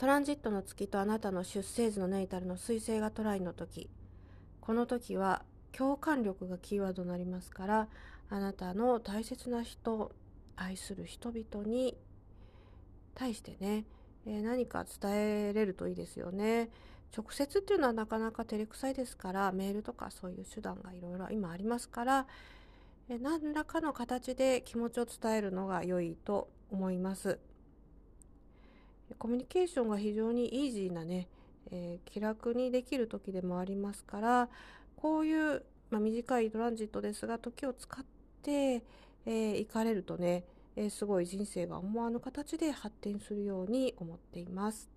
トランジットの月とあなたの出生図のネイタルの彗星がトライの時この時は共感力がキーワードになりますからあなたの大切な人愛する人々に対してね、えー、何か伝えれるといいですよね。直接っていうのはなかなか照れくさいですからメールとかそういう手段がいろいろ今ありますからえ何らかの形で気持ちを伝えるのが良いと思います。コミュニケーションが非常にイージーなね、えー、気楽にできる時でもありますからこういう、まあ、短いトランジットですが時を使って、えー、行かれるとね、えー、すごい人生が思わぬ形で発展するように思っています。